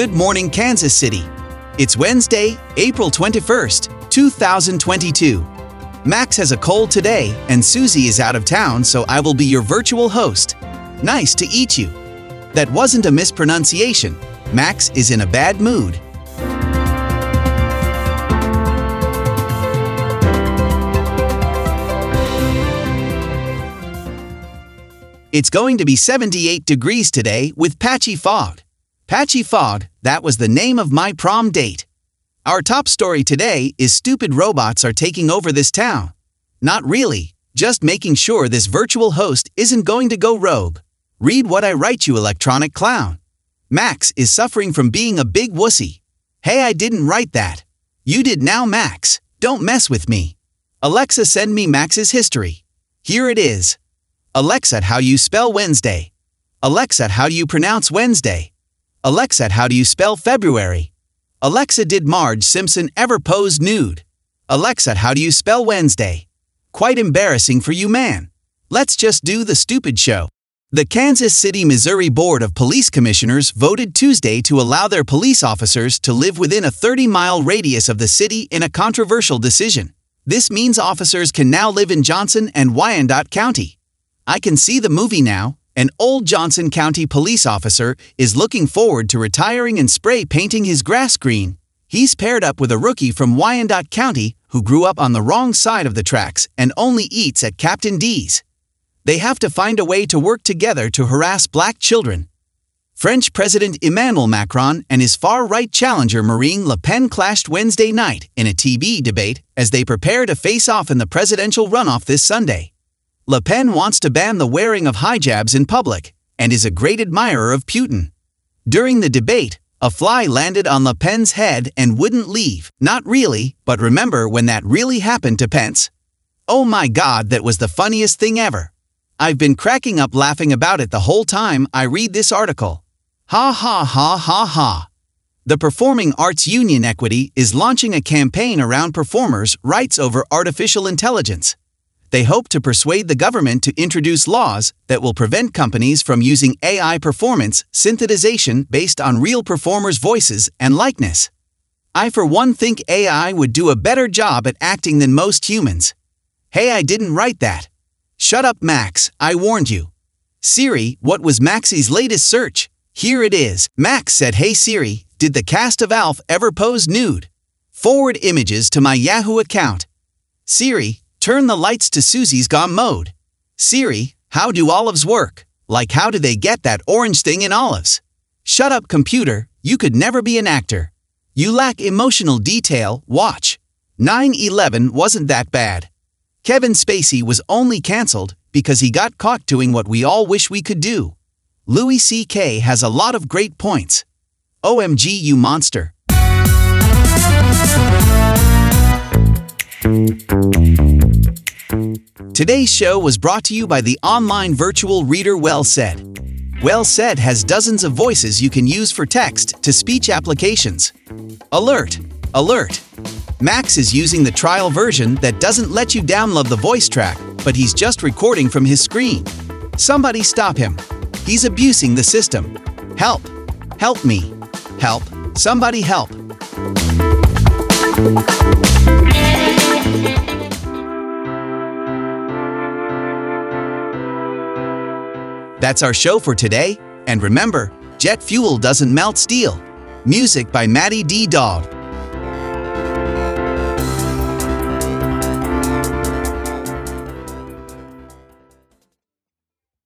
Good morning, Kansas City. It's Wednesday, April 21st, 2022. Max has a cold today, and Susie is out of town, so I will be your virtual host. Nice to eat you. That wasn't a mispronunciation. Max is in a bad mood. It's going to be 78 degrees today with patchy fog. Patchy fog, that was the name of my prom date. Our top story today is stupid robots are taking over this town. Not really, just making sure this virtual host isn't going to go rogue. Read what I write you, electronic clown. Max is suffering from being a big wussy. Hey, I didn't write that. You did now, Max. Don't mess with me. Alexa, send me Max's history. Here it is. Alexa, how you spell Wednesday? Alexa, how do you pronounce Wednesday? Alexa, how do you spell February? Alexa, did Marge Simpson ever pose nude? Alexa, how do you spell Wednesday? Quite embarrassing for you, man. Let's just do the stupid show. The Kansas City, Missouri Board of Police Commissioners voted Tuesday to allow their police officers to live within a 30 mile radius of the city in a controversial decision. This means officers can now live in Johnson and Wyandotte County. I can see the movie now. An old Johnson County police officer is looking forward to retiring and spray painting his grass green. He's paired up with a rookie from Wyandotte County who grew up on the wrong side of the tracks and only eats at Captain D's. They have to find a way to work together to harass black children. French President Emmanuel Macron and his far right challenger Marine Le Pen clashed Wednesday night in a TV debate as they prepare to face off in the presidential runoff this Sunday. Le Pen wants to ban the wearing of hijabs in public and is a great admirer of Putin. During the debate, a fly landed on Le Pen's head and wouldn't leave. Not really, but remember when that really happened to Pence? Oh my god, that was the funniest thing ever. I've been cracking up laughing about it the whole time I read this article. Ha ha ha ha ha. The Performing Arts Union Equity is launching a campaign around performers' rights over artificial intelligence they hope to persuade the government to introduce laws that will prevent companies from using AI performance synthesization based on real performers' voices and likeness. I, for one, think AI would do a better job at acting than most humans. Hey, I didn't write that. Shut up, Max, I warned you. Siri, what was Maxie's latest search? Here it is. Max said, Hey Siri, did the cast of ALF ever pose nude? Forward images to my Yahoo account. Siri, Turn the lights to Susie's gone mode. Siri, how do olives work? Like how do they get that orange thing in olives? Shut up, computer, you could never be an actor. You lack emotional detail, watch. 9 11 wasn't that bad. Kevin Spacey was only cancelled because he got caught doing what we all wish we could do. Louis C.K. has a lot of great points. OMG, you monster. Today's show was brought to you by the online virtual reader WellSaid. Well Said has dozens of voices you can use for text to speech applications. Alert! Alert! Max is using the trial version that doesn't let you download the voice track, but he's just recording from his screen. Somebody stop him. He's abusing the system. Help! Help me! Help! Somebody help! That's our show for today, and remember, jet fuel doesn't melt steel. Music by Matty D. Dog.